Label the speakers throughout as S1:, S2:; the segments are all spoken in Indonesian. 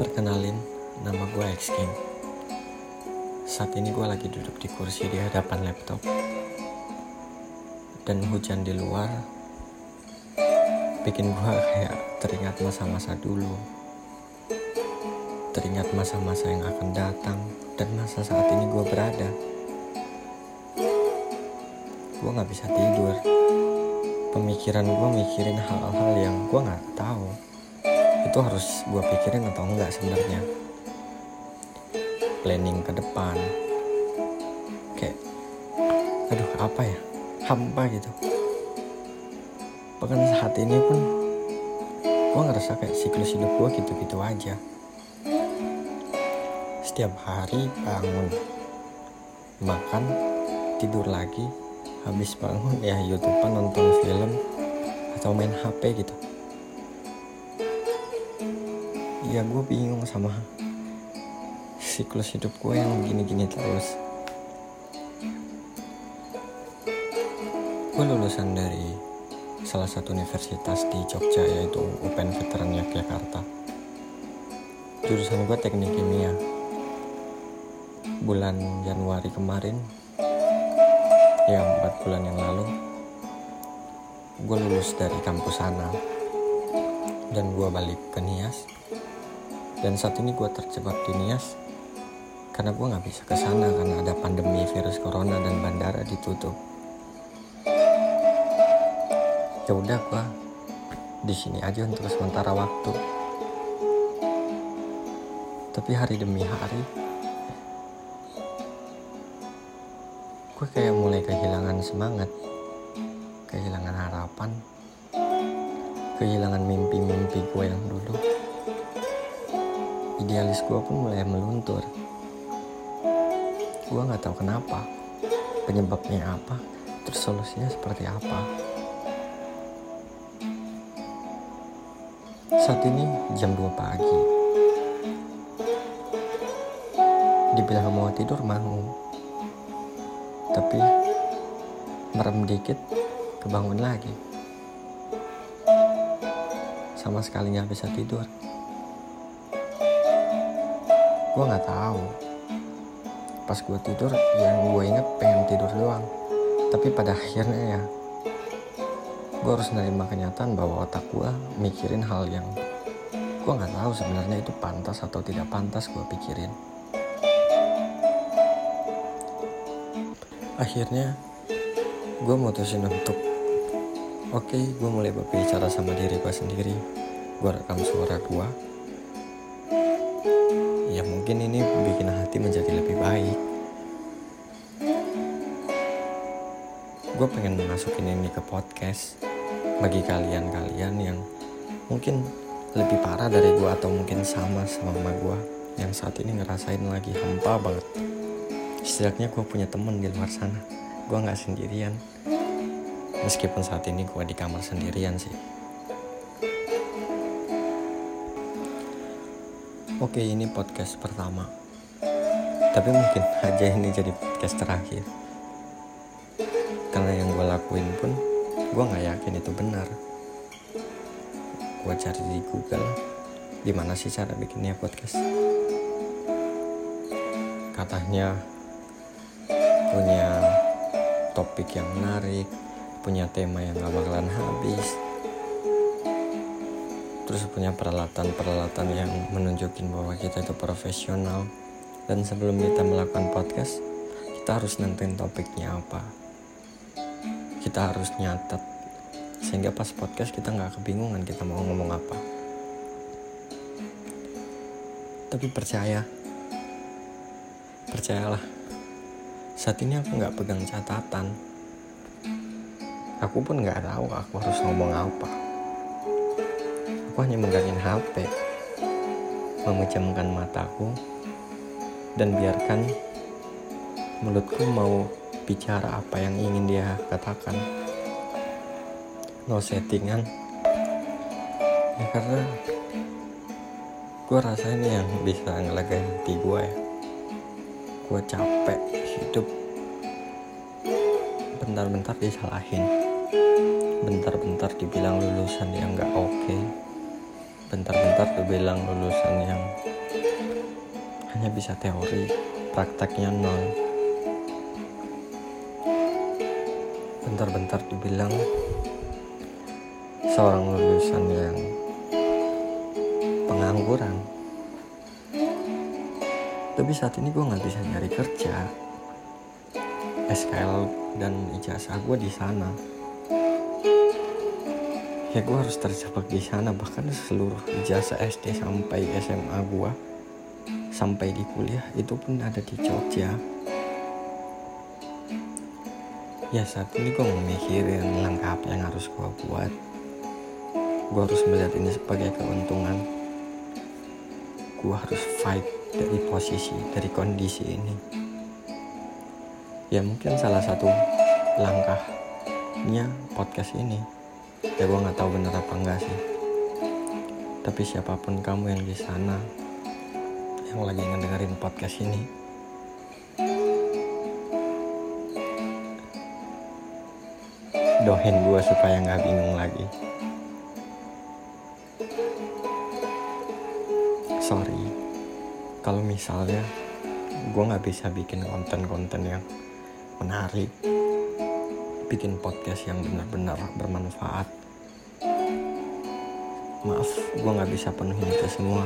S1: Perkenalin, nama gue X King. Saat ini gue lagi duduk di kursi di hadapan laptop. Dan hujan di luar bikin gue kayak teringat masa-masa dulu. Teringat masa-masa yang akan datang dan masa saat ini gue berada. Gue gak bisa tidur. Pemikiran gue mikirin hal-hal yang gue gak tahu itu harus gue pikirin atau enggak sebenarnya. Planning ke depan. Kayak aduh apa ya? Hampa gitu. Bahkan saat ini pun gue ngerasa kayak siklus hidup gue gitu-gitu aja. Setiap hari bangun makan tidur lagi habis bangun ya youtuber nonton film atau main hp gitu ya gue bingung sama siklus hidup gue yang gini-gini terus. Gue lulusan dari salah satu universitas di Jogja yaitu UPN Veteran Yogyakarta. Jurusan gue teknik kimia. Bulan Januari kemarin ya empat bulan yang lalu gue lulus dari kampus sana. Dan gue balik ke Nias dan saat ini gue terjebak di Nias karena gue nggak bisa ke sana karena ada pandemi virus corona dan bandara ditutup. Ya udah gue di sini aja untuk sementara waktu. Tapi hari demi hari gue kayak mulai kehilangan semangat, kehilangan harapan, kehilangan mimpi-mimpi gue yang dulu idealis gue pun mulai meluntur. Gue nggak tahu kenapa. Penyebabnya apa? Terus solusinya seperti apa? Saat ini jam 2 pagi. Dibilang mau tidur mau. Tapi merem dikit kebangun lagi. Sama sekali nggak bisa tidur gue nggak tahu. Pas gue tidur yang gue inget pengen tidur doang. Tapi pada akhirnya ya gue harus nerima kenyataan bahwa otak gue mikirin hal yang gue nggak tahu sebenarnya itu pantas atau tidak pantas gue pikirin. Akhirnya gue mutusin untuk oke okay, gue mulai berbicara sama diri gue sendiri. Gue rekam suara gue ya mungkin ini bikin hati menjadi lebih baik. Gue pengen masukin ini ke podcast bagi kalian-kalian yang mungkin lebih parah dari gue atau mungkin sama sama gue yang saat ini ngerasain lagi hampa banget. Setidaknya gue punya temen di luar sana. Gue nggak sendirian. Meskipun saat ini gue di kamar sendirian sih Oke ini podcast pertama. Tapi mungkin aja ini jadi podcast terakhir. Karena yang gue lakuin pun Gue gak yakin itu benar. Gue cari di Google Gimana sih cara bikinnya podcast? Katanya Punya topik yang menarik Punya tema yang gak bakalan habis terus punya peralatan-peralatan yang menunjukin bahwa kita itu profesional. Dan sebelum kita melakukan podcast kita harus nentuin topiknya apa. Kita harus nyatet. Sehingga pas podcast kita nggak kebingungan kita mau ngomong apa. Tapi percaya. Percayalah. Saat ini aku nggak pegang catatan. Aku pun nggak tahu aku harus ngomong apa Hanya megangin HP, memejamkan mataku, dan biarkan mulutku mau bicara apa yang ingin dia katakan. No settingan. Ya karena gue rasa ini yang bisa ngelagain hati gue ya. Gue capek hidup bentar-bentar disalahin bentar-bentar dibilang lulusan yang nggak oke okay bentar-bentar tuh bilang lulusan yang hanya bisa teori prakteknya nol. Bentar-bentar dibilang seorang lulusan yang pengangguran. Tapi saat ini gue nggak bisa nyari kerja. SKL dan ijazah gue di sana ya gue harus terjebak di sana. Bahkan seluruh ijazah SD sampai SMA gue sampai di kuliah itu pun ada di Jogja. Ya saat ini gue memikirin langkah apa yang harus gue buat. Gue harus melihat ini sebagai keuntungan. Gue harus fight dari posisi dari kondisi ini. Ya mungkin salah satu langkahnya podcast ini ya gue nggak tahu bener apa enggak sih. Tapi siapa pun kamu yang di sana yang lagi ngedengerin podcast ini doain gue supaya nggak bingung lagi. Sorry kalau misalnya gue nggak bisa bikin konten-konten yang menarik bikin podcast yang benar-benar bermanfaat. Maaf gue nggak bisa penuhin itu semua.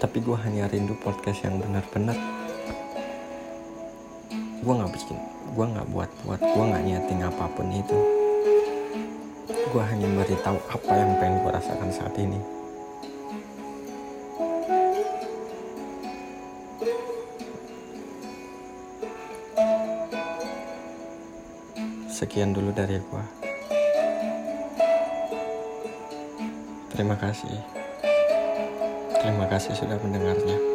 S1: Tapi gue hanya rindu podcast yang benar-benar. Gue nggak bikin gue nggak buat buat gue nggak nyeting apa pun itu. Gue hanya beritahu apa yang pengen gue rasakan saat ini Sekian dulu dari gua. Terima kasih. Terima kasih sudah mendengarnya.